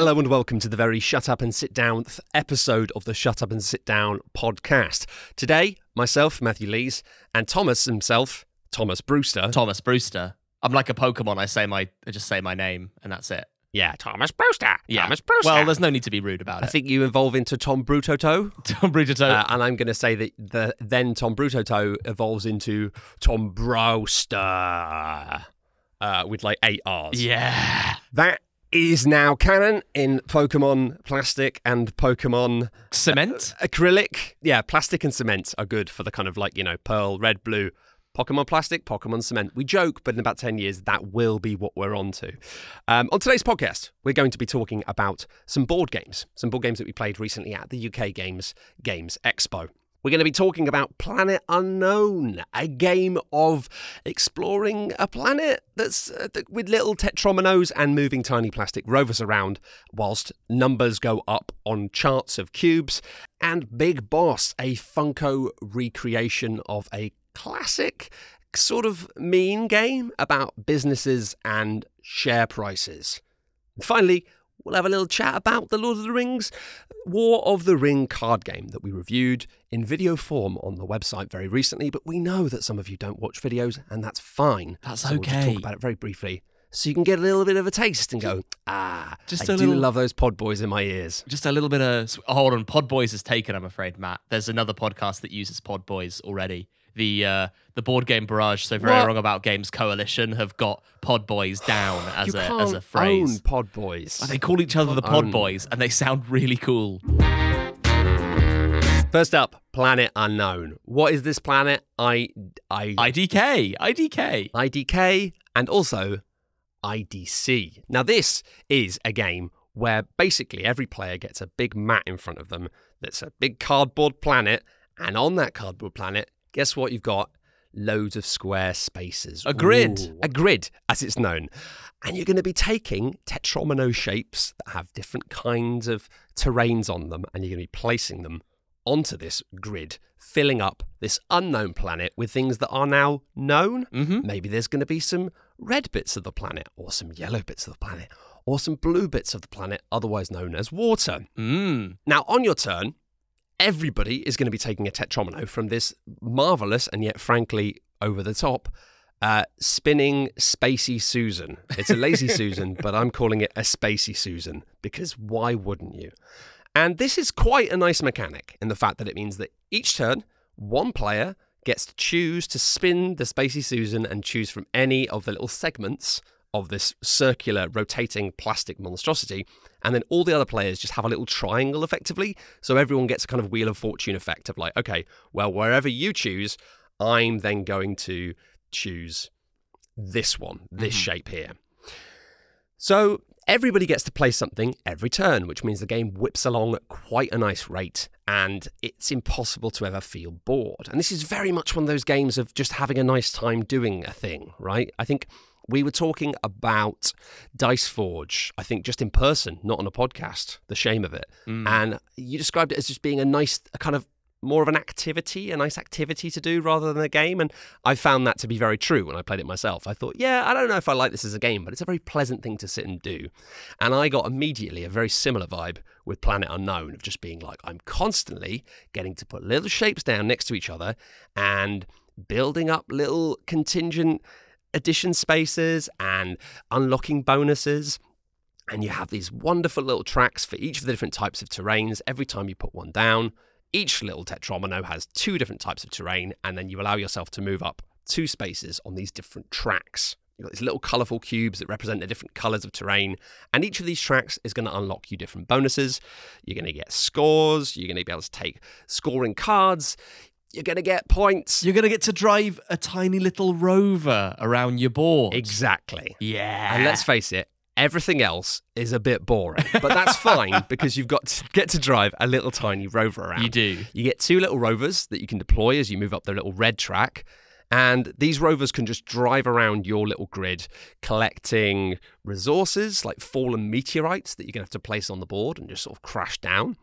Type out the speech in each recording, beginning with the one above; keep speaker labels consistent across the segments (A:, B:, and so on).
A: Hello and welcome to the very Shut Up and Sit Down episode of the Shut Up and Sit Down podcast. Today, myself, Matthew Lees, and Thomas himself, Thomas Brewster.
B: Thomas Brewster. I'm like a Pokemon. I say my, I just say my name, and that's it.
A: Yeah, Thomas Brewster.
B: Yeah.
A: Thomas Brewster.
B: Well, there's no need to be rude about it.
A: I think you evolve into Tom Brutoto,
B: Tom Brewster.
A: uh, and I'm going to say that the then Tom Brutoto evolves into Tom Brewster uh, with like eight R's.
B: yeah.
A: That is now canon in Pokemon Plastic and Pokemon
B: Cement.
A: acrylic. Yeah, plastic and cement are good for the kind of like, you know, pearl, red, blue. Pokemon plastic, Pokemon cement. We joke, but in about 10 years, that will be what we're on to. Um, on today's podcast, we're going to be talking about some board games, some board games that we played recently at the UK Games Games Expo. We're going to be talking about Planet Unknown, a game of exploring a planet that's uh, with little tetrominos and moving tiny plastic rovers around whilst numbers go up on charts of cubes. And Big Boss, a Funko recreation of a classic sort of mean game about businesses and share prices. And finally, we'll have a little chat about the Lord of the Rings War of the Ring card game that we reviewed in video form on the website very recently, but we know that some of you don't watch videos, and that's fine.
B: That's
A: So we'll
B: okay.
A: talk about it very briefly. So you can get a little bit of a taste and go, ah,
B: Just
A: I do
B: little-
A: love those pod boys in my ears.
B: Just a little bit of. hold on. Pod Boys is taken, I'm afraid, Matt. There's another podcast that uses Pod Boys already. The uh, the board game barrage, so very
A: What?
B: wrong about games coalition, have got Pod Boys down as a as a phrase.
A: own pod boys.
B: They call each other the
A: Own.
B: Pod Boys, and they sound really cool.
A: First up, Planet Unknown. What is this planet? I, I,
B: IDK, IDK.
A: IDK and also IDC. Now, this is a game where basically every player gets a big mat in front of them that's a big cardboard planet, and on that cardboard planet, guess what you've got? Loads of square spaces.
B: A grid.
A: Ooh, a grid, as it's known. And you're going to be taking tetromino shapes that have different kinds of terrains on them, and you're going to be placing them onto this grid, filling up this unknown planet with things that are now known.
B: Mm-hmm.
A: Maybe there's going to be some red bits of the planet, or some yellow bits of the planet, or some blue bits of the planet, otherwise known as water.
B: Mm.
A: Now, on your turn, everybody is going to be taking a tetromino from this marvelous and yet frankly over the top uh, spinning Spacey Susan. It's a lazy Susan, but I'm calling it a Spacey Susan because why wouldn't you? And this is quite a nice mechanic in the fact that it means that each turn, one player gets to choose to spin the Spacey Susan and choose from any of the little segments of this circular rotating plastic monstrosity. And then all the other players just have a little triangle effectively. So everyone gets a kind of Wheel of Fortune effect of like, okay, well, wherever you choose, I'm then going to choose this one, this mm-hmm. shape here. So everybody gets to play something every turn, which means the game whips along at quite a nice rate and it's impossible to ever feel bored. And this is very much one of those games of just having a nice time doing a thing, right? I think we were talking about Dice Forge, I think just in person, not on a podcast, the shame of it. Mm. And you described it as just being a nice, a kind of more of an activity, a nice activity to do rather than a game. And I found that to be very true when I played it myself. I thought, yeah, I don't know if I like this as a game, but it's a very pleasant thing to sit and do. And I got immediately a very similar vibe with Planet Unknown of just being like, I'm constantly getting to put little shapes down next to each other and building up little contingent addition spaces and unlocking bonuses. And you have these wonderful little tracks for each of the different types of terrains every time you put one down. Each little tetromino has two different types of terrain, and then you allow yourself to move up two spaces on these different tracks. You've got these little colourful cubes that represent the different colours of terrain, and each of these tracks is going to unlock you different bonuses. You're going to get scores, you're going to be able to take scoring cards, you're going to get points.
B: You're gonna get to drive a tiny little rover around your board.
A: Exactly.
B: yeah.
A: And let's face it, everything else is a bit boring, but that's fine because you've got to get to drive a little tiny rover around.
B: you do.
A: You get two little rovers that you can deploy as you move up the little red track. And these rovers can just drive around your little grid, collecting resources like fallen meteorites that you're going to have to place on the board and just sort of crash down.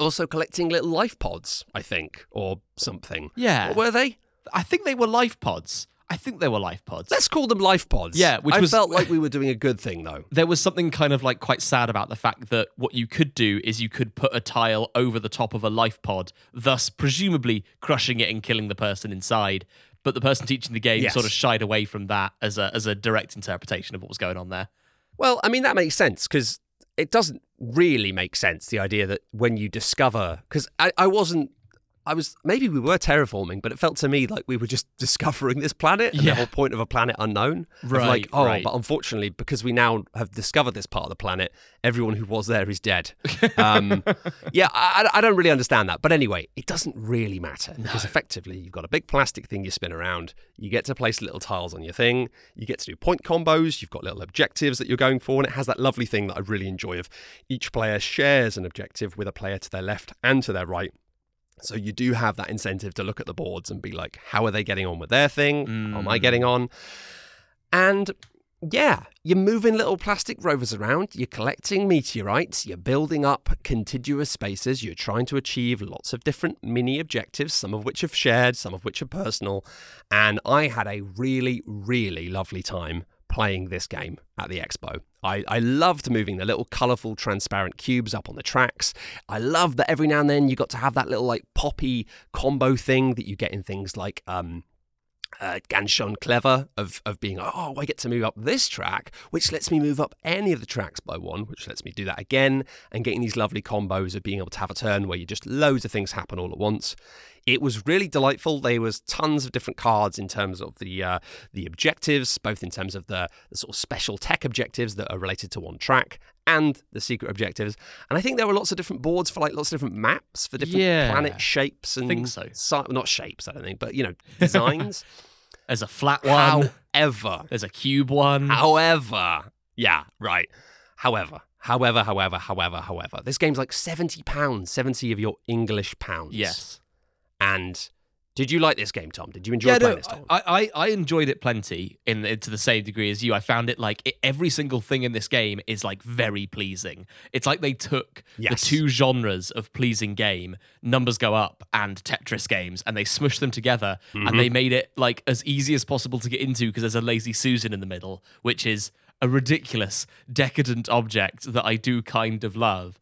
A: Also, collecting little life pods, I think, or something.
B: Yeah.
A: What were they?
B: I think they were life pods. I think they were life pods.
A: Let's call them life pods.
B: Yeah, which
A: I
B: was-
A: felt like we were doing a good thing though.
B: there was something kind of like quite sad about the fact that what you could do is you could put a tile over the top of a life pod, thus presumably crushing it and killing the person inside. But the person teaching the game
A: Yes.
B: sort of shied away from that as a as a direct interpretation of what was going on there.
A: Well, I mean that makes sense because it doesn't really make sense the idea that when you discover because I, I wasn't I was maybe we were terraforming, but it felt to me like we were just discovering this planet and
B: Yeah.
A: the whole point of a planet unknown.
B: Right,
A: like, oh,
B: right.
A: but unfortunately, because we now have discovered this part of the planet, everyone who was there is dead. Um, yeah, I, I- I don't really understand that. But anyway, it doesn't really matter because effectively you've got a big plastic thing you spin around. You get to place little tiles on your thing. You get to do point combos. You've got little objectives that you're going for, and it has that lovely thing that I really enjoy of each player shares an objective with a player to their left and to their right. So you do have that incentive to look at the boards and be like, how are they getting on with their thing? How am I mm. getting on? And yeah, you're moving little plastic rovers around, you're collecting meteorites, you're building up contiguous spaces, you're trying to achieve lots of different mini objectives, some of which are shared, some of which are personal. And I had a really, really lovely time playing this game at the expo. I, I loved moving the little colourful transparent cubes up on the tracks. I loved that every now and then you got to have that little like poppy combo thing that you get in things like um uh, Ganz Schön Clever of of being oh I get to move up this track, which lets me move up any of the tracks by one, which lets me do that again, and getting these lovely combos of being able to have a turn where you just loads of things happen all at once. It was really delightful. There was tons of different cards in terms of the uh, the objectives, both in terms of the, the sort of special tech objectives that are related to one track and the secret objectives. And I think there were lots of different boards for like lots of different maps for different
B: Yeah.
A: planet shapes and
B: Think so.
A: si- not shapes, I don't think, but you know designs.
B: There's a flat one.
A: However,
B: There's a cube one.
A: however, yeah, right. However, however, however, however, however, this game's like seventy pounds, seventy of your English pounds.
B: yes.
A: And did you like this game, Tom? Did you enjoy
B: Yeah,
A: playing
B: no,
A: this, Tom?
B: I, I, I enjoyed it plenty in to the same degree as you. I found it like it, every single thing in this game is like very pleasing. It's like they took
A: Yes.
B: the two genres of pleasing game, numbers go up, and Tetris games, and they smushed them together, and they made it like as easy as possible to get into because there's a lazy Susan in the middle, which is a ridiculous, decadent object that I do kind of love.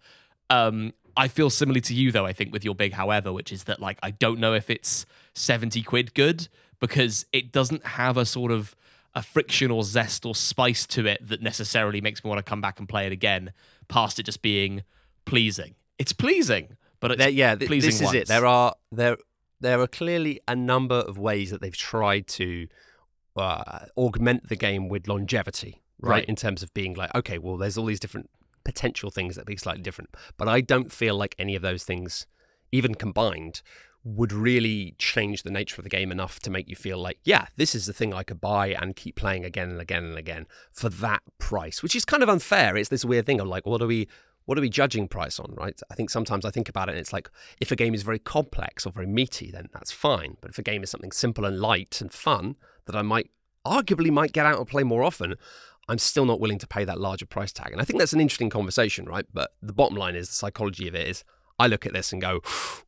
B: Um, I feel similarly to you though. I think with your big however, which is that like I don't know if it's seventy quid good because it doesn't have a sort of a friction or zest or spice to it that necessarily makes me want to come back and play it again. Past it just being pleasing, it's pleasing, but it's
A: There- yeah, th-
B: pleasing
A: this is it. There are there there are clearly a number of ways that they've tried to uh, augment the game with longevity, right?
B: Right.
A: In terms of being like, okay, well, there's all these different potential things that be slightly different, but I don't feel like any of those things, even combined, would really change the nature of the game enough to make you feel like, yeah, this is the thing I could buy and keep playing again and again and again for that price, which is kind of unfair. It's this weird thing of like, what are we, what are we judging price on, right? I think sometimes I think about it and it's like, if a game is very complex or very meaty, then that's fine. But if a game is something simple and light and fun that I might arguably might get out and play more often, I'm still not willing to pay that larger price tag. And I think that's an interesting conversation, right? But the bottom line is the psychology of it is I look at this and go,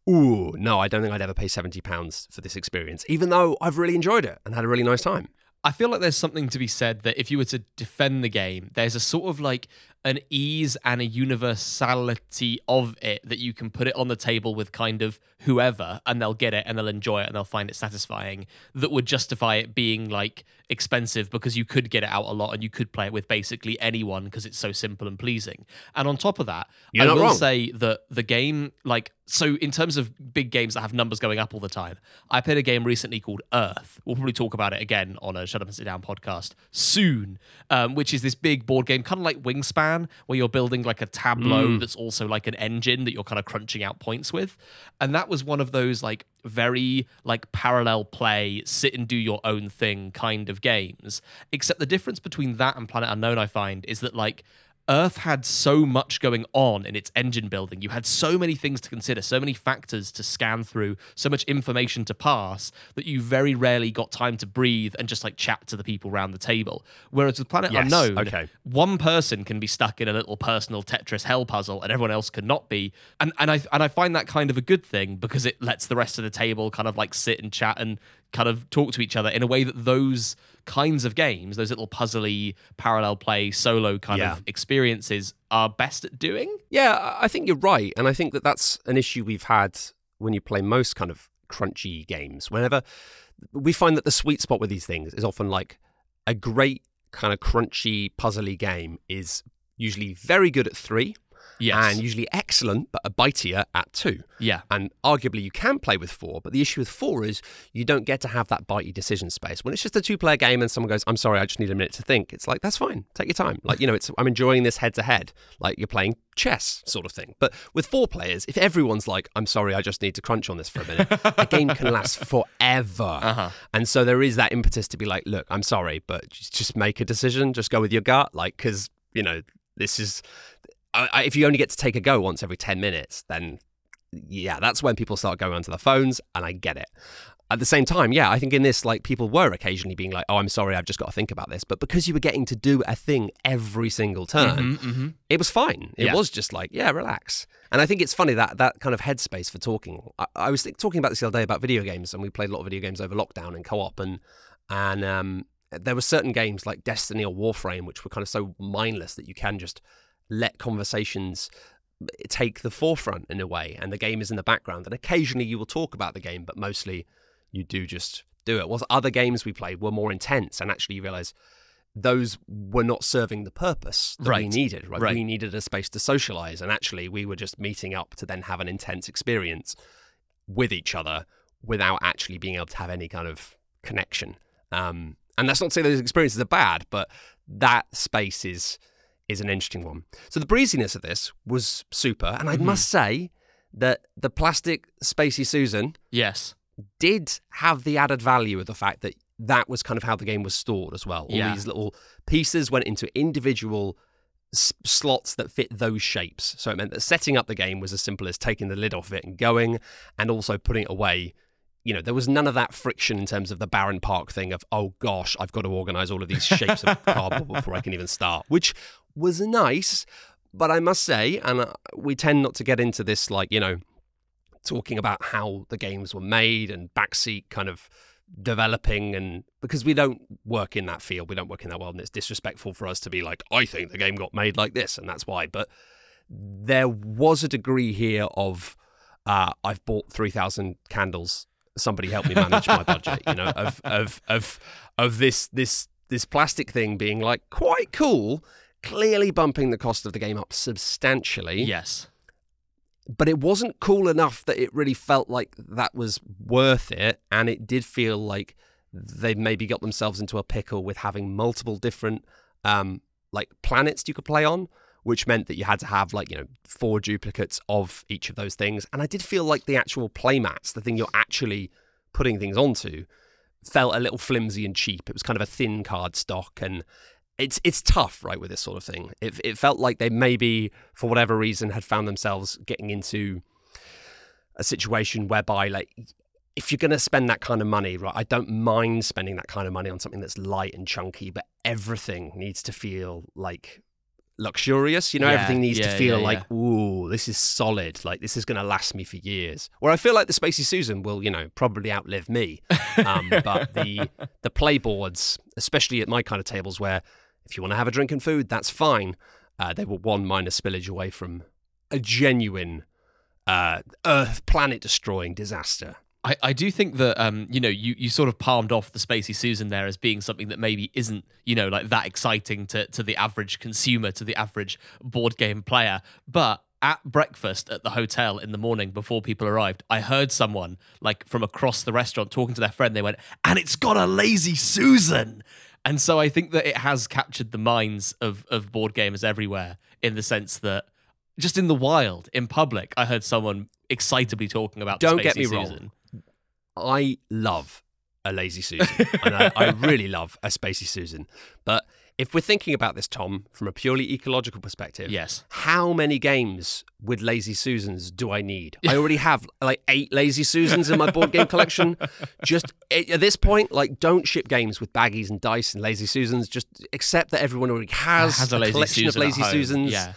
A: ooh, no, I don't think I'd ever pay £70 for this experience, even though I've really enjoyed it and had a really nice time.
B: I feel like there's something to be said that if you were to defend the game, there's a sort of like an ease and a universality of it that you can put it on the table with kind of whoever and they'll get it and they'll enjoy it and they'll find it satisfying that would justify it being like expensive because you could get it out a lot and you could play it with basically anyone because it's so simple and pleasing. And on top of that,
A: You're
B: I will
A: wrong.
B: say that the game like so in terms of big games that have numbers going up all the time, I played a game recently called Earth. We'll probably talk about it again on a Shut Up and Sit Down podcast soon, um, which is this big board game, kind of like Wingspan, where you're building like a tableau mm. that's also like an engine that you're kind of crunching out points with. And that was one of those like very like parallel play, sit and do your own thing kind of games. Except the difference between that and Planet Unknown, I find, is that like Earth had so much going on in its engine building. You had so many things to consider, so many factors to scan through, so much information to pass that you very rarely got time to breathe and just like chat to the people around the table. Whereas with Planet
A: Yes,
B: Unknown,
A: okay.
B: one person can be stuck in a little personal Tetris hell puzzle and everyone else cannot be. And and I and I find that kind of a good thing because it lets the rest of the table kind of like sit and chat and kind of talk to each other in a way that those kinds of games, those little puzzly parallel play solo kind
A: Yeah.
B: of experiences, are best at doing.
A: Yeah, I- I think you're right, and I think that that's an issue we've had when you play most kind of crunchy games. Whenever we find that the sweet spot with these things is often like a great kind of crunchy, puzzly game is usually very good at three,
B: Yes.
A: and usually excellent but a bitier at two.
B: yeah.
A: And arguably, you can play with four, but the issue with four is you don't get to have that bitey decision space. When it's just a two-player game and someone goes, "I'm sorry, I just need a minute to think," it's like that's fine. Take your time. Like you know, it's I'm enjoying this head-to-head, like you're playing chess, sort of thing. But with four players, if everyone's like, "I'm sorry, I just need to crunch on this for a minute," a game can last forever.
B: Uh-huh.
A: And so there is that impetus to be like, "Look, I'm sorry, but just just make a decision. Just go with your gut, like because you know this is." I, I, if you only get to take a go once every 10 minutes, then yeah, that's when people start going onto the phones, and I get it. At the same time, yeah, I think in this, like, people were occasionally being like, oh, I'm sorry, I've just got to think about this. But because you were getting to do a thing every single turn,
B: Mhm, mhm.
A: it was fine. It
B: Yeah.
A: was just like, yeah, relax. And I think it's funny that that kind of headspace for talking. I, I was think, talking about this the other day about video games, and we played a lot of video games over lockdown and co-op, and and um, there were certain games like Destiny or Warframe which were kind of so mindless that you can just let conversations take the forefront in a way, and the game is in the background. And occasionally you will talk about the game, but mostly you do just do it. Whilst other games we played were more intense, and actually you realize those were not serving the purpose that we needed. Right?
B: Right.
A: We needed a space to socialize, and actually we were just meeting up to then have an intense experience with each other without actually being able to have any kind of connection. Um, and that's not to say those experiences are bad, but that space is is an interesting one. So the breeziness of this was super, and I
B: Mhm.
A: must say that the plastic Spacey Susan
B: Yes.
A: did have the added value of the fact that that was kind of how the game was stored as well. All
B: Yeah.
A: these little pieces went into individual s- slots that fit those shapes. So it meant that setting up the game was as simple as taking the lid off it and going, and also putting it away. You know, there was none of that friction in terms of the Barenpark thing of, oh gosh, I've got to organize all of these shapes of cardboard before I can even start, which was nice. But I must say, and uh, we tend not to get into this, like, you know, talking about how the games were made and backseat kind of developing and because we don't work in that field we don't work in that world and it's disrespectful for us to be like i think the game got made like this and that's why but there was a degree here of uh, i've bought 3000 candles somebody help me manage my budget you know of of of of this this this plastic thing being like quite cool clearly bumping the cost of the game up substantially
B: Yes.
A: but it wasn't cool enough that it really felt like that was worth it. And it did feel like they maybe got themselves into a pickle with having multiple different um, like planets you could play on, which meant that you had to have like, you know, four duplicates of each of those things. And I did feel like the actual playmats, the thing you're actually putting things onto, felt a little flimsy and cheap. It was kind of a thin card stock and it's it's tough, right, with this sort of thing. It it felt like they maybe, for whatever reason, had found themselves getting into a situation whereby, like, if you're going to spend that kind of money, right, I don't mind spending that kind of money on something that's light and chunky, but everything needs to feel like luxurious. You know,
B: Yeah,
A: everything needs to feel
B: yeah,
A: like, ooh, this is solid. Like, this is going to last me for years. Where I feel like the Spacey Susan will, you know, probably outlive me. Um, but the the playboards, especially at my kind of tables, where if you want to have a drink and food, that's fine. Uh, they were one minor spillage away from a genuine uh, Earth planet destroying disaster.
B: I, I do think that um, you know you, you sort of palmed off the Spacey Susan there as being something that maybe isn't you know like that exciting to, to the average consumer to the average board game player. But at breakfast at the hotel in the morning before people arrived I heard someone like from across the restaurant talking to their friend. They went and it's got a lazy Susan! And so I think that it has captured the minds of of board gamers everywhere in the sense that just in the wild in public I heard someone excitably talking about
A: Don't get
B: Spacey
A: me wrong. I love a lazy Susan, and I, I really love a Spacey Susan. But if we're thinking about this, Tom, from a purely ecological perspective,
B: Yes.
A: how many games with lazy Susans do I need? I already have like eight lazy Susans in my board game collection. Just at this point, like, don't ship games with baggies and dice and lazy Susans. Just accept that everyone already has,
B: Has a lazy
A: collection
B: Susan
A: of lazy. Susans.
B: Yeah.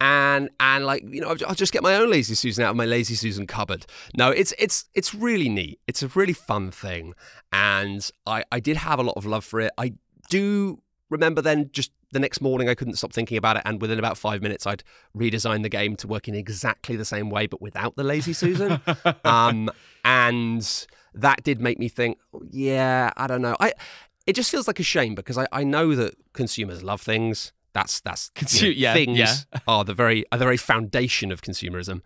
A: And and like you know I'll just get my own lazy Susan out of my lazy Susan cupboard. No, it's it's it's really neat. It's a really fun thing, and I I did have a lot of love for it. I do remember then just the next morning I couldn't stop thinking about it, and within about five minutes I'd redesigned the game to work in exactly the same way, but without the lazy Susan. um, and that did make me think, yeah, I don't know. I it just feels like a shame because I, I know that consumers love things. That's that's you know,
B: yeah,
A: things
B: yeah.
A: are the very are the very foundation of consumerism.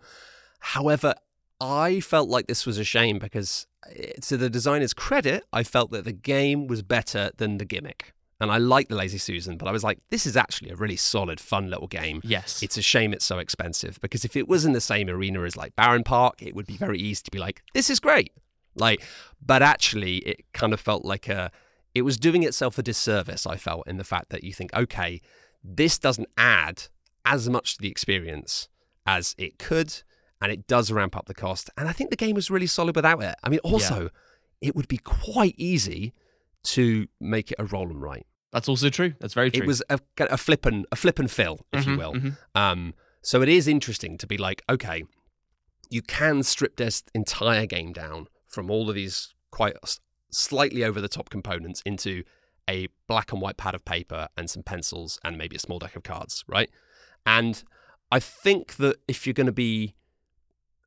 A: However, I felt like this was a shame because eh, to the designer's credit, I felt that the game was better than the gimmick. And I like the Lazy Susan, but I was like, this is actually a really solid, fun little game.
B: Yes.
A: It's a shame it's so expensive because if it was in the same arena as like Barenpark, it would be very easy to be like, this is great. Like, but actually, it kind of felt like a, it was doing itself a disservice, I felt, in the fact that you think, okay, this doesn't add as much to the experience as it could, and it does ramp up the cost. And I think the game was really solid without it. I mean, also, it would be quite easy to make it a roll and write.
B: That's also true. That's very true.
A: It was a, a flip and a flip and fill, if you
B: Mhm,
A: will.
B: mhm.
A: Um, so it is interesting to be like, okay, you can strip this entire game down from all of these quite slightly over the top components into a black and white pad of paper and some pencils and maybe a small deck of cards, right? And I think that if you're going to be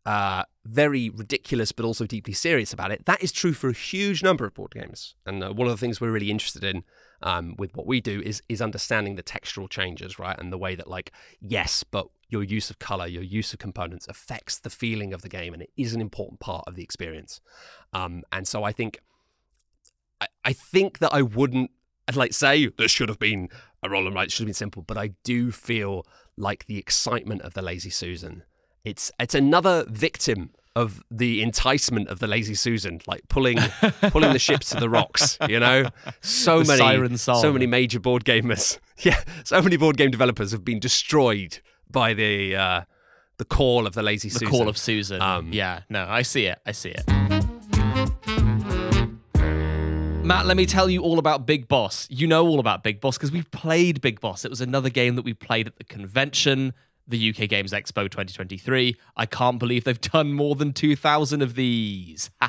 A: uh, very ridiculous but also deeply serious about it, that is true for a huge number of board games. And uh, one of the things we're really interested in um, with what we do is is understanding the textural changes, right, and the way that like yes, but your use of color, your use of components affects the feeling of the game, and it is an important part of the experience. Um, and so I think I, I think that I wouldn't I'd like say this should have been a roll and write, it should have been simple, but I do feel like the excitement of the Lazy Susan. It's it's another victim of the enticement of the Lazy Susan, like pulling pulling the ships to the rocks. You know, so
B: The
A: many
B: siren song.
A: so many major board gamers, yeah, so many board game developers have been destroyed by the uh, the call of the Lazy
B: the
A: Susan.
B: The call of Susan.
A: Um,
B: yeah, no, I see it. I see it. Matt, let me tell you all about Big Boss. You know all about Big Boss because we played Big Boss. It was another game that we played at the convention, the UK Games Expo 2023. I can't believe they've done more than 2,000 of these.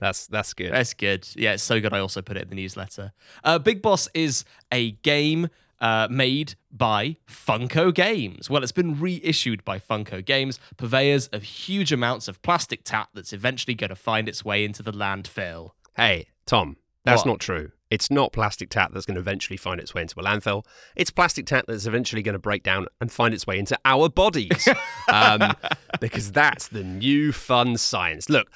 A: That's that's good.
B: That's good. Yeah, it's so good. I also put it in the newsletter. Uh, Big Boss is a game uh, made by Funko Games. Well, it's been reissued by Funko Games, purveyors of huge amounts of plastic tat that's eventually going to find its way into the landfill.
A: Hey, Tom, that's
B: What?
A: not true. It's not plastic tat that's going to eventually find its way into a landfill. It's plastic tat that's eventually going to break down and find its way into our bodies. um, because that's the new fun science. Look,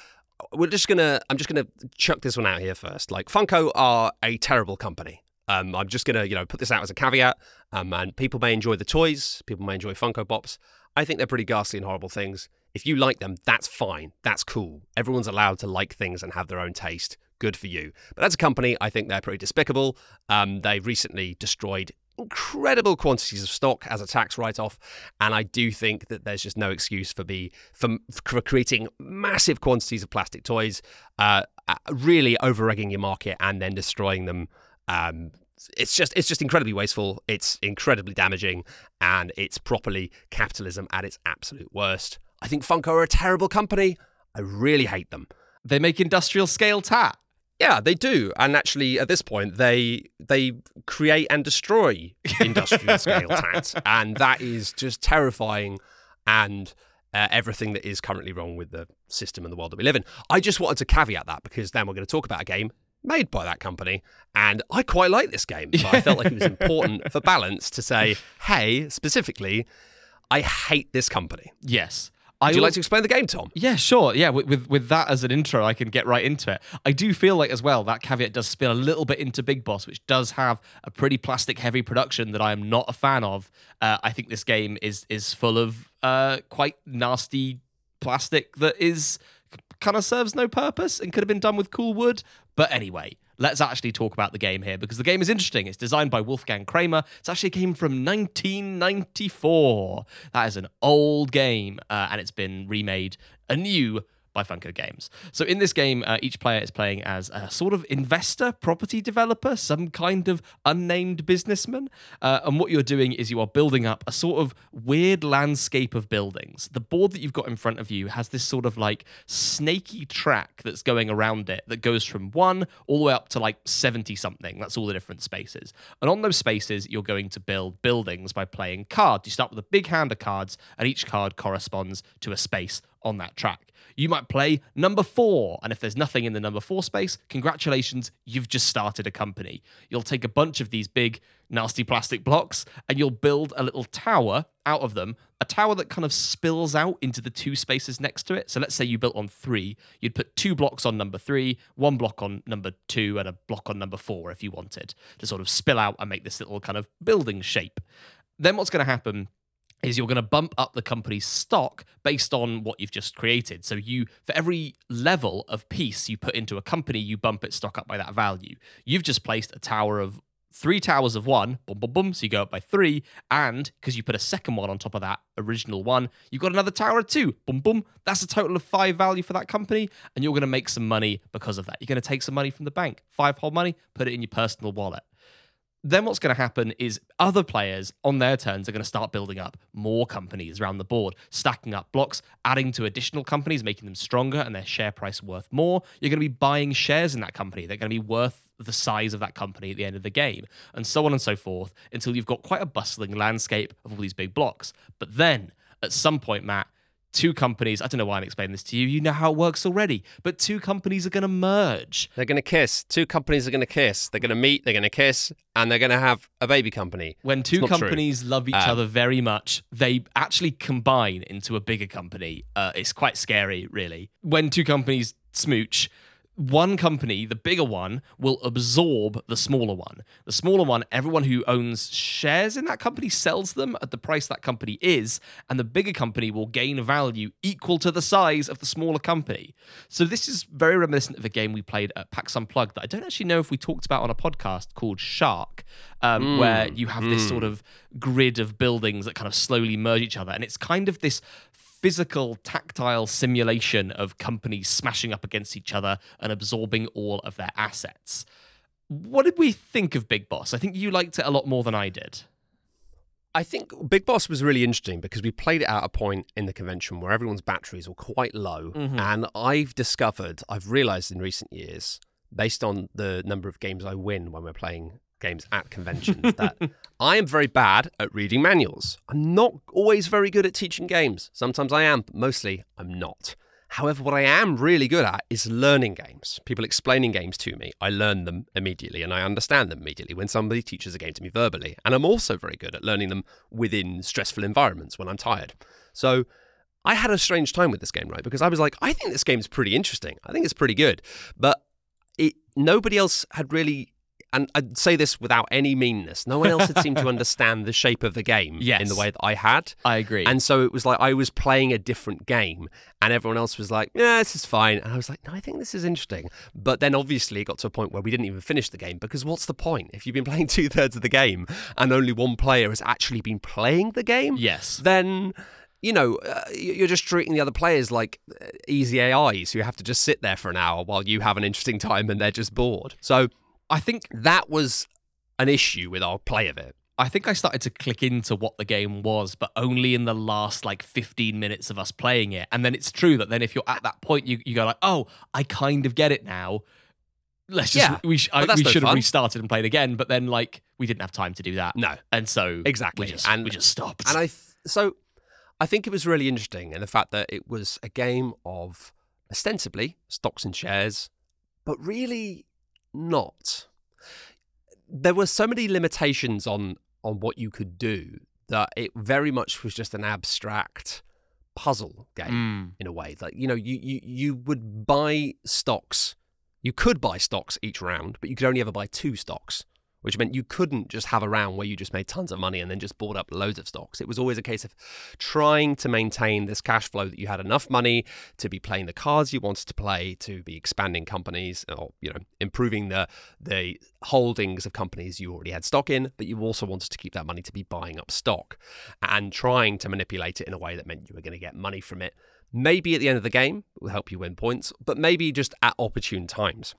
A: we're just gonna. I'm just gonna chuck this one out here first. Like Funko are a terrible company. Um, I'm just gonna, you know, put this out as a caveat. Um, and people may enjoy the toys. People may enjoy Funko Pops. I think they're pretty ghastly and horrible things. If you like them, that's fine. That's cool. Everyone's allowed to like things and have their own taste. Good for you. But as a company, I think they're pretty despicable. Um, they've recently destroyed incredible quantities of stock as a tax write-off, and I do think that there's just no excuse for be for, for creating massive quantities of plastic toys, uh, uh, really over-egging your market and then destroying them. Um, it's just it's just incredibly wasteful. It's incredibly damaging, and it's properly capitalism at its absolute worst. I think Funko are a terrible company. I really hate them.
B: They make industrial scale tat.
A: Yeah, they do, and actually, at this point, they they create and destroy industrial scale tat, and that is just terrifying, and uh, everything that is currently wrong with the system and the world that we live in. I just wanted to caveat that because then we're going to talk about a game made by that company, and I quite like this game, but I felt like it was important for balance to say, hey, specifically, I hate this company.
B: Yes. I
A: Would you like to explain the game, Tom?
B: Yeah, sure. Yeah, with, with with that as an intro, I can get right into it. I do feel like as well that caveat does spill a little bit into Big Boss, which does have a pretty plastic heavy production that I am not a fan of. Uh, I think this game is is full of uh, quite nasty plastic that is kind of serves no purpose and could have been done with cool wood. But anyway, let's actually talk about the game here because the game is interesting. It's designed by Wolfgang Kramer. It's actually a game from 1994. That is an old game, uh, and it's been remade anew by Funko Games. So in this game, uh, each player is playing as a sort of investor, property developer, some kind of unnamed businessman. Uh, and what you're doing is you are building up a sort of weird landscape of buildings. The board that you've got in front of you has this sort of like snaky track that's going around it that goes from one all the way up to like 70 something. That's all the different spaces. And on those spaces, you're going to build buildings by playing cards. You start with a big hand of cards, and each card corresponds to a space on that track. You might play number four, and if there's nothing in the number four space, congratulations, you've just started a company. You'll take a bunch of these big, nasty plastic blocks and you'll build a little tower out of them, a tower that kind of spills out into the two spaces next to it. So let's say you built on three, you'd put two blocks on number three, one block on number two, and a block on number four if you wanted to sort of spill out and make this little kind of building shape. Then what's going to happen is you're going to bump up the company's stock based on what you've just created. So you for every level of piece you put into a company, you bump its stock up by that value. You've just placed a tower of three towers of one, boom, boom, boom. So you go up by three, and because you put a second one on top of that original one, you've got another tower of two, boom, boom. That's a total of five value for that company, and you're going to make some money because of that. You're going to take some money from the bank, five whole money, put it in your personal wallet then what's going to happen is other players on their turns are going to start building up more companies around the board, stacking up blocks, adding to additional companies, making them stronger and their share price worth more. You're going to be buying shares in that company. They're going to be worth the size of that company at the end of the game, and so on and so forth until you've got quite a bustling landscape of all these big blocks. But then at some point, Matt, two companies, I don't know why I'm explaining this to you, you know how it works already, but two companies are going to merge.
A: They're going to kiss. Two companies are going to kiss. They're going to meet, they're going to kiss, and they're going to have a baby company.
B: When two
A: not true.
B: companies love each
A: Um,
B: other very much, they actually combine into a bigger company. Uh, it's quite scary, really. When two companies smooch, one company, the bigger one, will absorb the smaller one. The smaller one, everyone who owns shares in that company sells them at the price that company is, and the bigger company will gain value equal to the size of the smaller company. So this is very reminiscent of a game we played at PAX Unplugged that I don't actually know if we talked about on a podcast called Shark, um, where you have this sort of grid of buildings that kind of slowly merge each other, and it's kind of this physical, tactile simulation of companies smashing up against each other and absorbing all of their assets. What did we think of Big Boss? I think you liked it a lot more than I did.
A: I think Big Boss was really interesting because we played it at a point in the convention where everyone's batteries were quite low. Mm-hmm. And I've discovered, I've realized in recent years, based on the number of games I win when we're playing games at conventions, that I am very bad at reading manuals. I'm not always very good at teaching games. Sometimes I am, but mostly I'm not. However, what I am really good at is learning games. People explaining games to me, I learn them immediately and I understand them immediately when somebody teaches a game to me verbally. And I'm also very good at learning them within stressful environments when I'm tired. So I had a strange time with this game, right? Because I was like, I think this game's pretty interesting. I think it's pretty good. But it nobody else had really and I'd say this without any meanness. No one else had seemed to understand the shape of the game in the way that I had.
B: I agree.
A: And so it was like I was playing a different game, and everyone else was like, "Yeah, this is fine." And I was like, "No, I think this is interesting." But then obviously it got to a point where we didn't even finish the game because what's the point if you've been playing two thirds of the game and only one player has actually been playing the game?
B: yes.
A: Then. You know, uh, you're just treating the other players like uh, easy AIs who have to just sit there for an hour while you have an interesting time and they're just bored. So
B: I think
A: that was an issue with our play of it.
B: I think I started to click into what the game was, but only in the last like 15 minutes of us playing it. And then it's true that then if you're at that point, you, you go like, oh, I kind of get it now. Let's just
A: Yeah,
B: we, sh- I, we
A: no
B: should have restarted and played again, but then like we didn't have time to do that,
A: No,
B: and so
A: Exactly.
B: we just
A: And-
B: we just stopped.
A: And I th- so I think it was really interesting in the fact that it was a game of ostensibly stocks and shares, but really not. There were so many limitations on on what you could do that it very much was just an abstract puzzle game
B: Mm.
A: in a way. Like you know, you you you would buy stocks. You could buy stocks each round, but you could only ever buy two stocks, which meant you couldn't just have a round where you just made tons of money and then just bought up loads of stocks. It was always a case of trying to maintain this cash flow that you had enough money to be playing the cards you wanted to play, to be expanding companies or you know improving the the holdings of companies you already had stock in, but you also wanted to keep that money to be buying up stock and trying to manipulate it in a way that meant you were going to get money from it Maybe at the end of the game, it will help you win points, but maybe just at opportune times.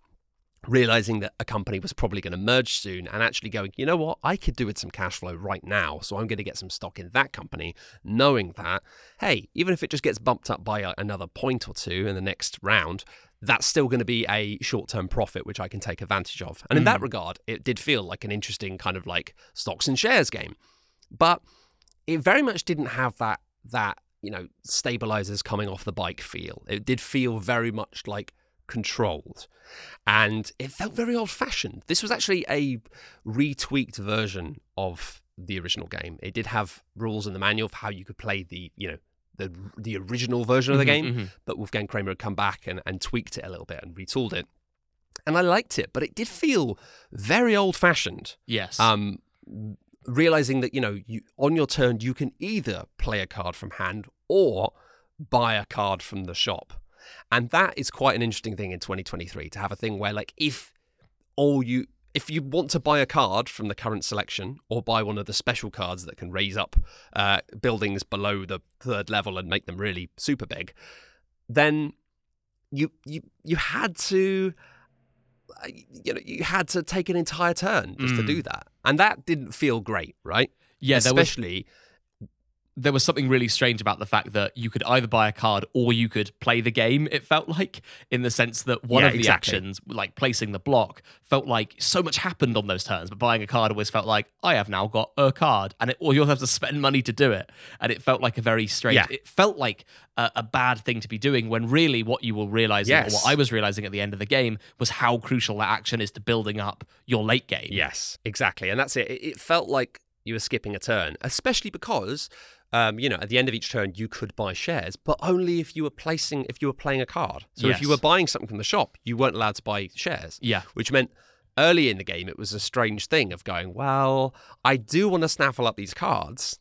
A: Realizing that a company was probably going to merge soon and actually going, you know what, I could do with some cash flow right now. So I'm going to get some stock in that company, knowing that, hey, even if it just gets bumped up by uh, another point or two in the next round, that's still going to be a short term profit, which I can take advantage of. And in that mm. regard, it did feel like an interesting kind of like stocks and shares game. But it very much didn't have that, that, you know, stabilizers coming off the bike feel. It did feel very much like controlled. And it felt very old fashioned. This was actually a retweaked version of the original game. It did have rules in the manual for how you could play the, you know, the the original version of the
B: Mhm,
A: game,
B: mhm.
A: but Wolfgang Kramer had come back and, and tweaked it a little bit and retooled it. And I liked it, but it did feel very old fashioned.
B: Yes.
A: Um, realizing that you know you on your turn you can either play a card from hand or buy a card from the shop, and that is quite an interesting thing in 2023 to have a thing where like if all you if you want to buy a card from the current selection or buy one of the special cards that can raise up uh, buildings below the third level and make them really super big, then you you you had to uh, you know you had to take an entire turn just to
B: Mm.
A: do that, and that didn't feel great, right?
B: yeah, there was
A: especially
B: there was something really strange about the fact that you could either buy a card or you could play the game it felt like in the sense that one
A: Yeah,
B: of the
A: exactly.
B: actions like placing the block felt like so much happened on those turns but buying a card always felt like i have now got a card and it, or you'll have to spend money to do it and it felt like a very strange
A: Yeah.
B: it felt like a, a bad thing to be doing when really what you were realizing
A: Yes.
B: or what i was realizing at the end of the game was how crucial that action is to building up your late game
A: Yes, exactly. And that's it. It, it felt like you were skipping a turn, especially because, um, you know, at the end of each turn, you could buy shares, but only if you were placing, if you were playing a card. So if you were buying something from the shop, you weren't allowed to buy shares,
B: yeah
A: which meant early in the game, it was a strange thing of going, well, I do want to snaffle up these cards.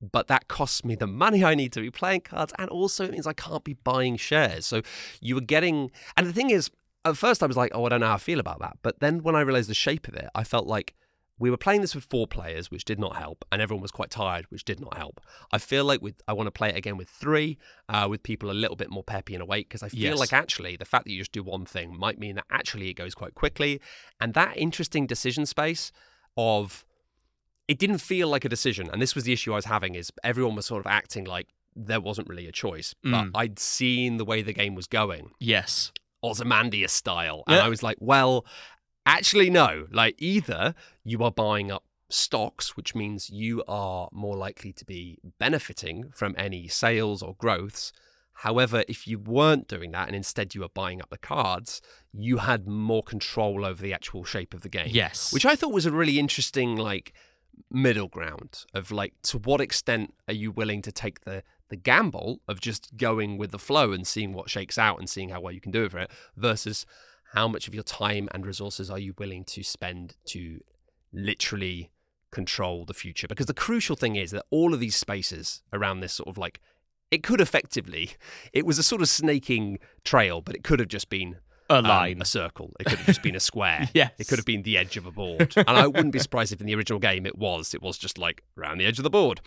A: But that costs me the money I need to be playing cards, and also it means I can't be buying shares. So you were getting, and the thing is, at first I was like, oh, I don't know how I feel about that. But then when I realized the shape of it, I felt like we were playing this with four players, which did not help, and everyone was quite tired, which did not help. I feel like with I want to play it again with three, uh, with people a little bit more peppy and awake, because I feel
B: Yes.
A: like actually the fact that you just do one thing might mean that actually it goes quite quickly, and that interesting decision space of it didn't feel like a decision, and this was the issue I was having is everyone was sort of acting like there wasn't really a choice, but
B: Mm.
A: I'd seen the way the game was going.
B: yes
A: Ozymandias style. And
B: Yeah.
A: I was like, well, actually, no. Like, either you are buying up stocks, which means you are more likely to be benefiting from any sales or growths. However, if you weren't doing that and instead you were buying up the cards, you had more control over the actual shape of the game.
B: yes
A: Which I thought was a really interesting, like, middle ground of like to what extent are you willing to take the the gamble of just going with the flow and seeing what shakes out and seeing how well you can do with it versus how much of your time and resources are you willing to spend to literally control the future because the crucial thing is that all of these spaces around this sort of like it could effectively it was a sort of snaking trail but it could have just been
B: a
A: um,
B: line
A: a circle it could have just been a square
B: yes
A: it could have been the edge of a board. and I wouldn't be surprised if in the original game it was. It was just like around the edge of the board.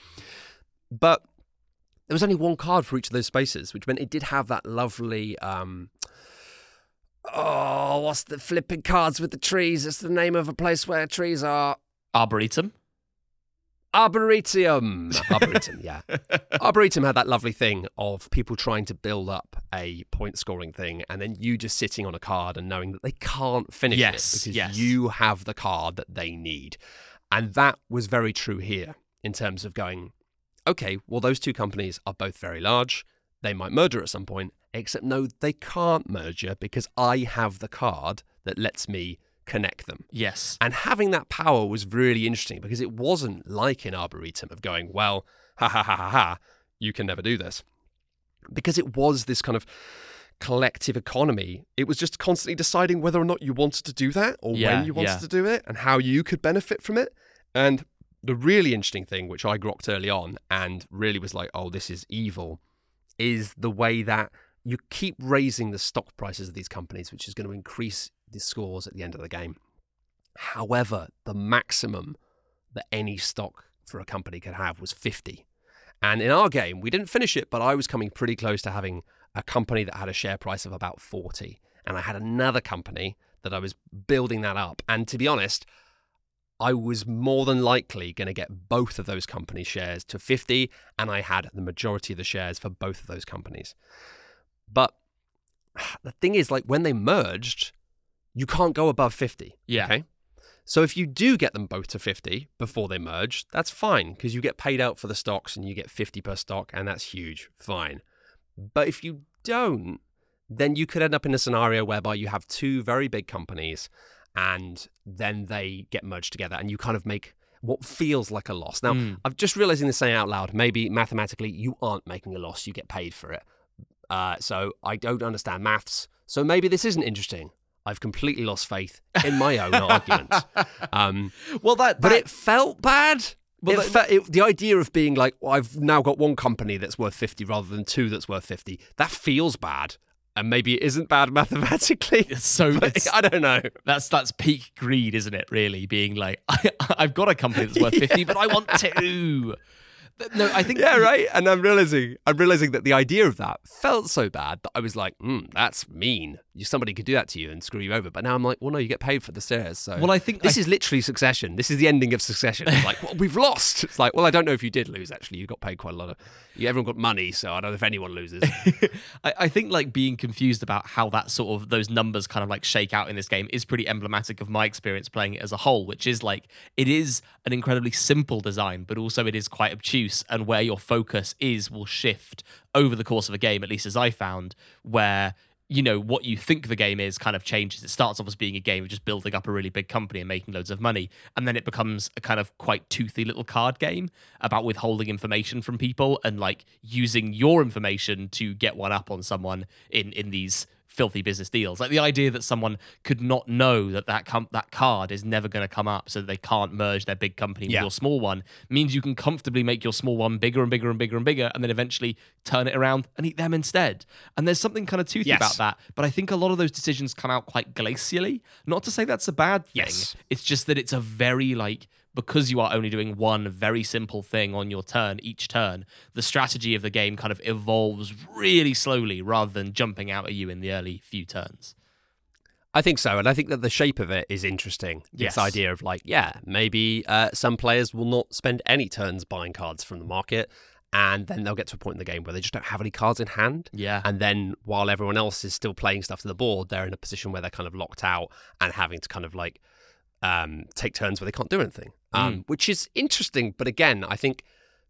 A: But there was only one card for each of those spaces, which meant it did have that lovely um Oh, what's the flipping cards with the trees? It's the name of a place where trees are.
B: arboretum
A: Arboretum. Arboretum, yeah. Arboretum had that lovely thing of people trying to build up a point scoring thing and then you just sitting on a card and knowing that they can't finish
B: Yes,
A: it because
B: yes.
A: you have the card that they need. And that was very true here in terms of going, okay, well, those two companies are both very large. They might merger at some point, except no, they can't merger because I have the card that lets me connect them.
B: yes
A: And having that power was really interesting because it wasn't like in Arboretum of going, well, ha ha ha ha ha, you can never do this. Because it was this kind of collective economy. It was just constantly deciding whether or not you wanted to do that or
B: Yeah,
A: when you wanted
B: yeah.
A: to do it and how you could benefit from it. And the really interesting thing, which I grokked early on and really was like, oh, this is evil, is the way that you keep raising the stock prices of these companies, which is going to increase the scores at the end of the game. However, the maximum that any stock for a company could have was 50. And in our game, we didn't finish it, but I was coming pretty close to having a company that had a share price of about 40. And I had another company that I was building that up. And to be honest, I was more than likely going to get both of those company shares to 50, and I had the majority of the shares for both of those companies. But the thing is, like when they merged, you can't go above 50.
B: Yeah.
A: Okay. So if you do get them both to 50 before they merge, that's fine because you get paid out for the stocks and you get 50 per stock, and that's huge. Fine. But if you don't, then you could end up in a scenario whereby you have two very big companies and then they get merged together and you kind of make what feels like a loss. Now,
B: Mm.
A: I'm just realizing this saying out loud. Maybe mathematically you aren't making a loss, you get paid for it. Uh, so I don't understand maths. So maybe this isn't interesting. I've completely lost faith in my own argument. Um,
B: Well, that,
A: but it felt bad.
B: Well, that-
A: fe- it- the idea of being like, well, I've now got one company that's worth 50 rather than two that's worth 50, that feels bad. And maybe it isn't bad mathematically.
B: it's so it's,
A: I don't know.
B: that's that's peak greed, isn't it? Really, being like, I, I've got a company that's worth fifty, but I want two. No, I think
A: Yeah, right. And I'm realizing, I'm realizing that the idea of that felt so bad that I was like, mm, that's mean. Somebody could do that to you and screw you over. But now I'm like, well, no, you get paid for the stairs. So
B: Well, I think
A: this
B: I-
A: is literally Succession. This is the ending of Succession. It's like, well, we've lost. It's like, well, I don't know if you did lose. Actually, you got paid quite a lot of. You, everyone got money, so I don't know if anyone loses.
B: I, I think like being confused about how that sort of those numbers kind of like shake out in this game is pretty emblematic of my experience playing it as a whole, which is like it is an incredibly simple design, but also it is quite obtuse, and where your focus is will shift over the course of a game, at least as I found, where you know what you think the game is kind of changes. It starts off as being a game of just building up a really big company and making loads of money, and then it becomes a kind of quite toothy little card game about withholding information from people and like using your information to get one up on someone in in these filthy business deals. Like the idea that someone could not know that that com- that card is never going to come up, so they can't merge their big company with your small one, means you can comfortably make your small one bigger and bigger and bigger and bigger, and then eventually turn it around and eat them instead. And there's something kind of toothy
A: Yes.
B: about that. But I think a lot of those decisions come out quite glacially. Not to say that's a bad thing.
A: Yes.
B: It's just that it's a very like because you are only doing one very simple thing on your turn each turn, the strategy of the game kind of evolves really slowly rather than jumping out at you in the early few turns.
A: I think so, and I think that the shape of it is interesting.
B: Yes.
A: This idea of like, yeah, maybe uh, some players will not spend any turns buying cards from the market, and then they'll get to a point in the game where they just don't have any cards in hand.
B: Yeah.
A: And then while everyone else is still playing stuff to the board, they're in a position where they're kind of locked out and having to kind of like um, take turns where they can't do anything, um, which is interesting. But again, I think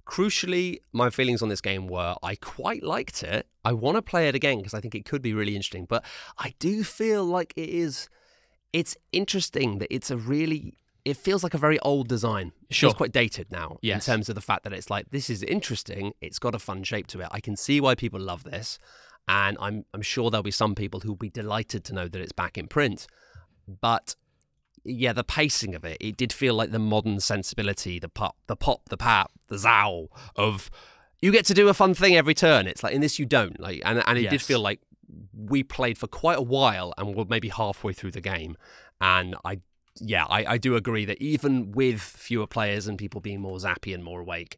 A: crucially, my feelings on this game were I quite liked it. I want to play it again because I think it could be really interesting. But I do feel like it is. It's interesting that it's a really. It feels like a very old design. It
B: Sure.
A: feels quite dated now
B: Yes.
A: in terms of the fact that it's like this is interesting. It's got a fun shape to it. I can see why people love this, and I'm I'm sure there'll be some people who'll be delighted to know that it's back in print. But yeah, the pacing of it, it did feel like the modern sensibility, the pop, the pop, the pap, the zow of you get to do a fun thing every turn. It's like in this you don't. Like and and it did feel like we played for quite a while and we're maybe halfway through the game. And I yeah, I, I do agree that even with fewer players and people being more zappy and more awake,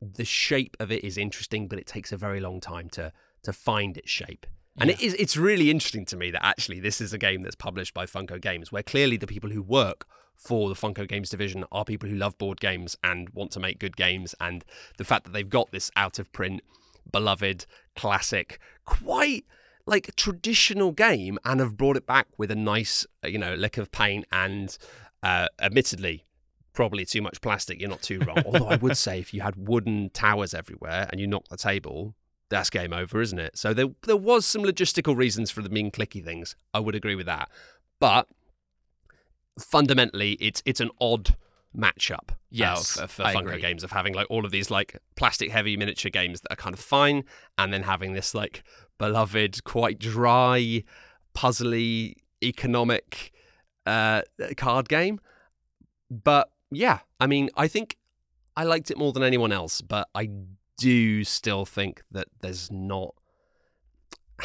A: the shape of it is interesting, but it takes a very long time to to find its shape. And it is it's really interesting to me that actually this is a game that's published by Funko Games, where clearly the people who work for the Funko Games division are people who love board games and want to make good games. And the fact that they've got this out of print, beloved, classic, quite like traditional game and have brought it back with a nice, uh, you know, lick of paint and uh, admittedly probably too much plastic. You're not too wrong. Although I would say if you had wooden towers everywhere and you knocked the table, that's game over, isn't it? So there there was some logistical reasons for the mean clicky things. I would agree with that, but fundamentally, it's it's an odd matchup. uh,
B: Yes,
A: for, for Funko
B: agree.
A: games of having like all of these like plastic heavy miniature games that are kind of fine, and then having this like beloved, quite dry, puzzly, economic uh, card game. But yeah, I mean, I think I liked it more than anyone else, but I do still think that there's not.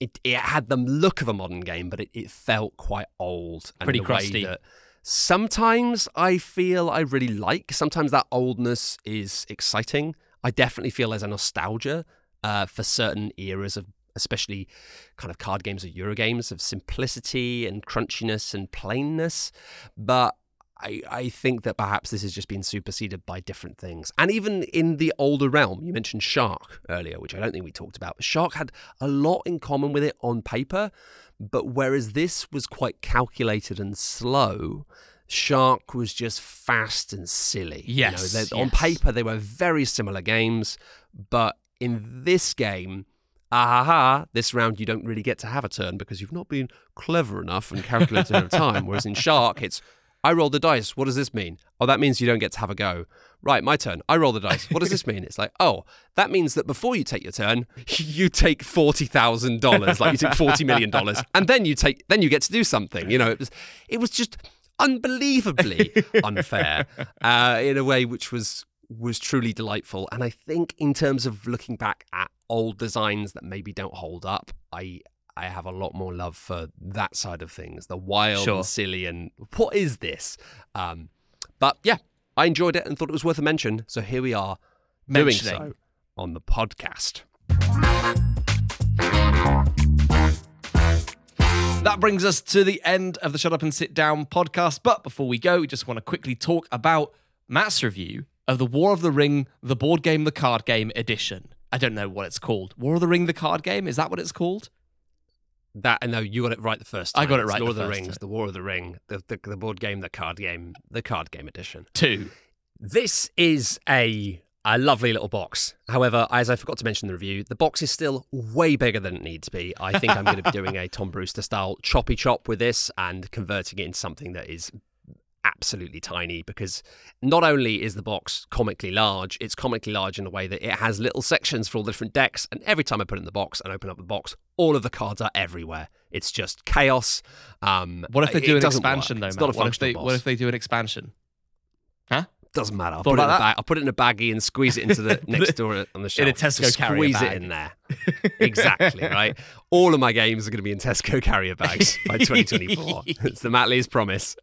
A: It, it had the look of a modern game, but it, it felt quite old and
B: Pretty
A: in a way
B: crusty.
A: that sometimes I feel I really like. Sometimes that oldness is exciting. I definitely feel there's a nostalgia uh, for certain eras of especially kind of card games or Euro games of simplicity and crunchiness and plainness. But I, I think that perhaps this has just been superseded by different things. And even in the older realm, you mentioned Shark earlier, which I don't think we talked about. Shark had a lot in common with it on paper, but whereas this was quite calculated and slow, Shark was just fast and silly.
B: Yes,
A: you know, on
B: yes.
A: paper they were very similar games, but in this game, ahaha, this round you don't really get to have a turn because you've not been clever enough and calculated enough time. Whereas in Shark, it's I roll the dice. What does this mean? Oh, that means you don't get to have a go. Right, my turn. I roll the dice. What does this mean? It's like, oh, that means that before you take your turn, you take forty thousand dollars, like you take forty million dollars, and then you take, then you get to do something. You know, it was, it was just unbelievably unfair uh, in a way which was was truly delightful. And I think in terms of looking back at old designs that maybe don't hold up, I I have a lot more love for that side of things, the wild
B: Sure.
A: and silly and what is this? Um, but yeah, I enjoyed it and thought it was worth a mention. So here we are doing so on the podcast.
B: That brings us to the end of the Shut Up and Sit Down podcast. But before we go, we just want to quickly talk about Matt's review of the War of the Ring, the board game, the card game edition. I don't know what it's called. War of the Ring, the card game? Is that what it's called?
A: That I know you got it right the first time.
B: I got it right
A: Lord
B: the
A: of the Rings,
B: time.
A: the War of the Ring, the, the the board game, the card game, the card game edition.
B: Two.
A: This is a a lovely little box. However, as I forgot to mention in the review, the box is still way bigger than it needs to be. I think I'm going to be doing a Tom Brewster style choppy chop with this and converting it into something that is absolutely tiny because not only is the box comically large, it's comically large in a way that it has little sections for all the different decks. And every time I put it in the box and open up the box, all of the cards are everywhere. It's just chaos. Um,
B: What if they do an expansion,
A: work.
B: though,
A: It's
B: Matt?
A: not a
B: what, if they, what if they do an expansion? Huh?
A: Doesn't matter. I'll
B: Thought
A: put, it in a bag. I'll put it in a baggie and squeeze it into the next door on the shelf.
B: In a Tesco carrier
A: Squeeze
B: bag.
A: it in there. exactly, right? All of my games are going to be in Tesco carrier bags by 2024. it's the Matt Lees' promise.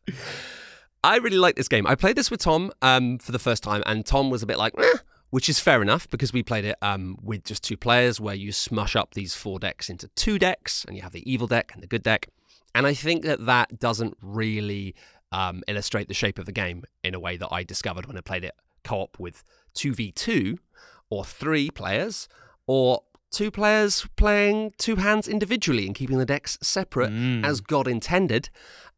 A: I really like this game. I played this with Tom um, for the first time, and Tom was a bit like, "Meh," which is fair enough because we played it um, with just two players where you smush up these four decks into two decks, and you have the evil deck and the good deck. And I think that that doesn't really um, illustrate the shape of the game in a way that I discovered when I played it co op with 2v2 or three players or two players playing two hands individually and keeping the decks separate
B: Mm.
A: as God intended.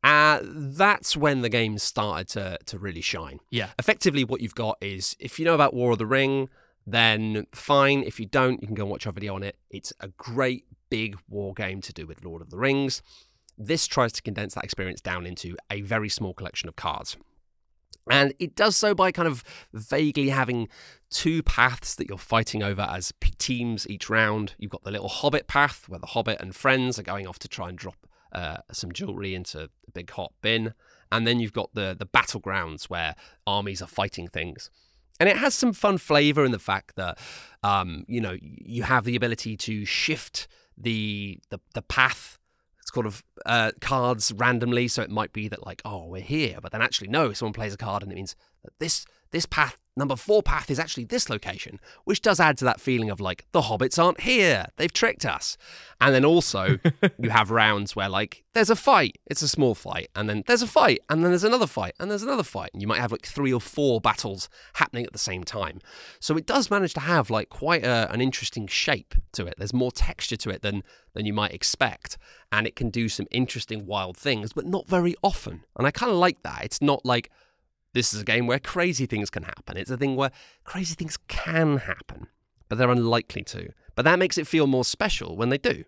A: Uh, that's when the game started to, to really shine.
B: Yeah.
A: Effectively, what you've got is if you know about War of the Ring, then fine. If you don't, you can go and watch our video on it. It's a great big war game to do with Lord of the Rings. This tries to condense that experience down into a very small collection of cards. And it does so by kind of vaguely having two paths that you're fighting over as teams each round. You've got the little Hobbit path where the Hobbit and friends are going off to try and drop uh, some jewelry into a big hot bin. And then you've got the, the battlegrounds where armies are fighting things. And it has some fun flavor in the fact that, um, you know, you have the ability to shift the the, the path it's kind of uh, cards randomly. So it might be that like, oh, we're here, but then actually no, someone plays a card and it means that this this path number four path is actually this location, which does add to that feeling of like the hobbits aren't here, they've tricked us. And then also you have rounds where like there's a fight, it's a small fight, and then there's a fight, and then there's another fight, and there's another fight, and you might have like three or four battles happening at the same time. So it does manage to have like quite a, an interesting shape to it. There's more texture to it than than you might expect, and it can do some interesting wild things, but not very often. And I kind of like that. It's not like this is a game where crazy things can happen. It's a thing where crazy things can happen, but they're unlikely to. But that makes it feel more special when they do.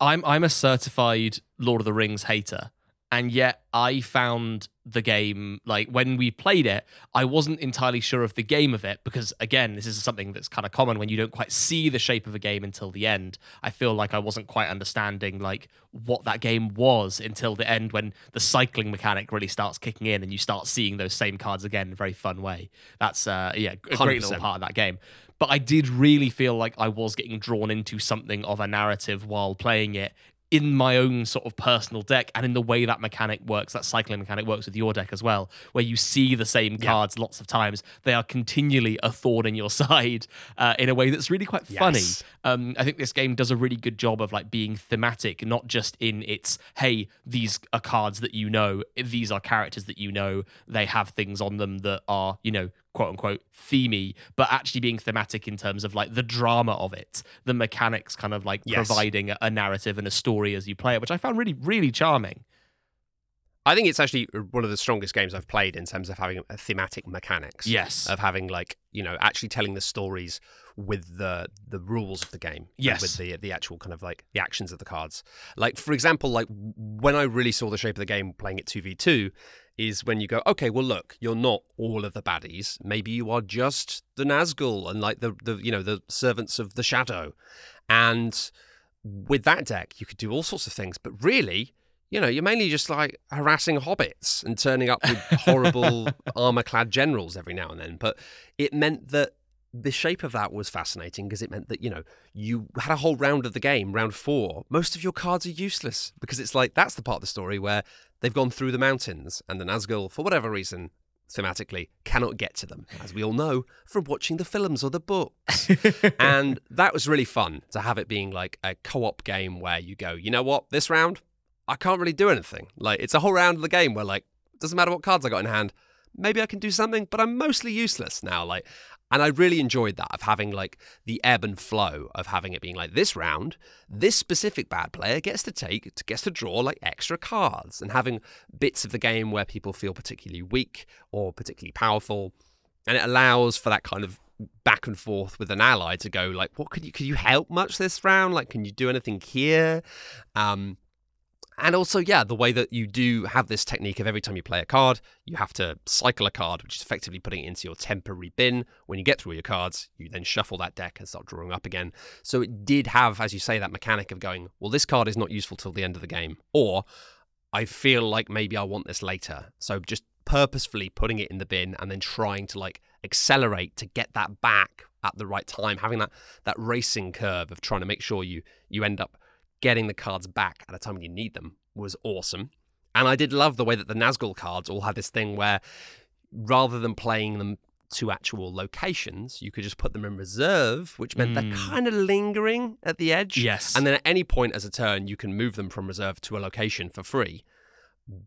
B: I'm I'm a certified Lord of the Rings hater, and yet I found the game like when we played it, I wasn't entirely sure of the game of it because again, this is something that's kind of common when you don't quite see the shape of a game until the end. I feel like I wasn't quite understanding like what that game was until the end when the cycling mechanic really starts kicking in and you start seeing those same cards again in a very fun way. That's uh yeah, a great little
A: 100%.
B: part of that game. But I did really feel like I was getting drawn into something of a narrative while playing it in my own sort of personal deck and in the way that mechanic works, that cycling mechanic works with your deck as well, where you see the same cards lots of times. They are continually a thorn in your side uh, in a way that's really quite funny.
A: Yes.
B: Um, I think this game does a really good job of like being thematic, not just in its hey, these are cards that you know, these are characters that you know, they have things on them that are you know quote unquote themey, but actually being thematic in terms of like the drama of it, the mechanics kind of like
A: Yes.
B: providing a, a narrative and a story as you play it, which I found really, really charming.
A: I think it's actually one of the strongest games I've played in terms of having a thematic mechanics.
B: Yes.
A: Of having like you know actually telling the stories with the the rules of the game.
B: Yes.
A: With the the actual kind of like the actions of the cards. Like for example, like when I really saw the shape of the game playing it two v two, is when you go, okay, well look, you're not all of the baddies. Maybe you are just the Nazgul and like the the you know the servants of the shadow, and with that deck you could do all sorts of things. But really, you know, you're mainly just like harassing hobbits and turning up with horrible armor clad generals every now and then. But it meant that the shape of that was fascinating because it meant that, you know, you had a whole round of the game, round four. Most of your cards are useless because it's like that's the part of the story where they've gone through the mountains and the Nazgul, for whatever reason, thematically, cannot get to them, as we all know from watching the films or the books and that was really fun to have it being like a co-op game where you go, you know what, this round I can't really do anything. Like it's a whole round of the game where like doesn't matter what cards I got in hand, maybe I can do something, but I'm mostly useless now. Like, and I really enjoyed that of having like the ebb and flow of having it being like this round, this specific bad player gets to take gets to draw like extra cards and having bits of the game where people feel particularly weak or particularly powerful, and it allows for that kind of back and forth with an ally to go like, what could you could you help much this round? Like, can you do anything here? Um, and also, yeah, the way that you do have this technique of every time you play a card, you have to cycle a card, which is effectively putting it into your temporary bin. When you get through all your cards, you then shuffle that deck and start drawing up again. So it did have, as you say, that mechanic of going, well, this card is not useful till the end of the game, or I feel like maybe I want this later. So just purposefully putting it in the bin and then trying to like accelerate to get that back at the right time, having that that racing curve of trying to make sure you you end up getting the cards back at a time when you need them was awesome. And I did love the way that the Nazgul cards all had this thing where rather than playing them to actual locations, you could just put them in reserve, which meant they're
B: Mm.
A: kind of lingering at the edge.
B: Yes.
A: And then at any point as a turn, you can move them from reserve to a location for free.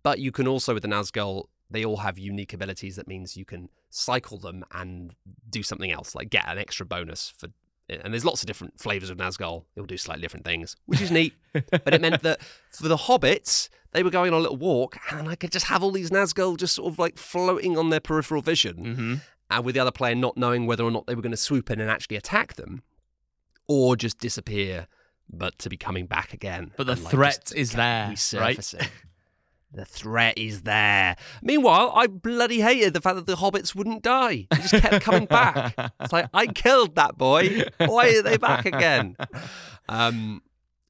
A: But you can also, with the Nazgul, they all have unique abilities that means you can cycle them and do something else, like get an extra bonus for. And there's lots of different flavors of Nazgul. They'll do slightly different things, which is neat. but it meant that for the hobbits, they were going on a little walk, and I could just have all these Nazgul just sort of like floating on their peripheral vision
B: mm-hmm.
A: and with the other player not knowing whether or not they were going to swoop in and actually attack them, or just disappear, but to be coming back again.
B: But the
A: and, like,
B: threat is there, right?
A: The threat is there. Meanwhile, I bloody hated the fact that the hobbits wouldn't die. They just kept coming back. It's like I killed that boy. Why are they back again? Um,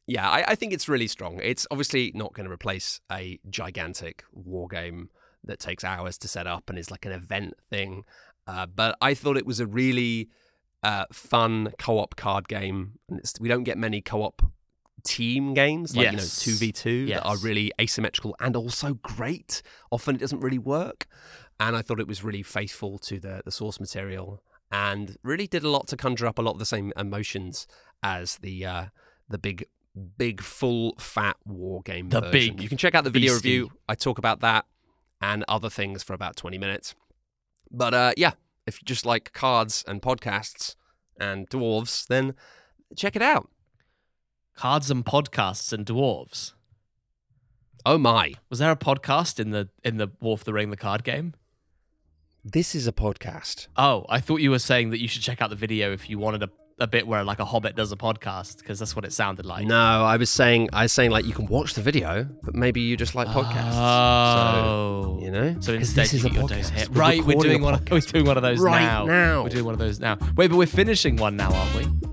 A: yeah, I, I think it's really strong. It's obviously not going to replace a gigantic war game that takes hours to set up and is like an event thing. Uh, but I thought it was a really uh, fun co-op card game. We don't get many co-op team games like
B: Yes.
A: you know two v two that are really asymmetrical and also great. Often it doesn't really work, and I thought it was really faithful to the the source material and really did a lot to conjure up a lot of the same emotions as the uh, the big big full fat war game
B: The
A: version.
B: big
A: you can check out the video
B: beastie.
A: review i talk about that and other things for about 20 minutes but uh, yeah if you just like cards and podcasts and dwarves then check it out
B: Cards and podcasts and dwarves.
A: oh my
B: Was there a podcast in the in the War of the Ring the card game?
A: this is a podcast
B: Oh, I thought you were saying that you should check out the video if you wanted a, a bit where like a hobbit does a podcast because that's what it sounded like.
A: no i was saying i was saying like you can watch the video but maybe you just like podcasts
B: Oh.
A: so you know
B: So instead,
A: this
B: you
A: is a
B: get your day's
A: podcast.
B: hit.
A: We're
B: Right, we're doing one. Of, we're doing one of those
A: Right
B: now.
A: now.
B: We're doing one of those now. Wait, but we're finishing one now, aren't we?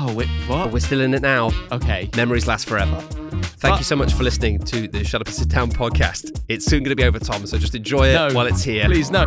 B: Oh, wait,
A: but
B: what?
A: we're still in it now
B: Okay.
A: Memories last forever. Thank
B: But-
A: you so much for listening to the Shut Up and Sit Down podcast. It's soon going to be over, Tom, so just enjoy it
B: No,
A: while it's here.
B: Please no.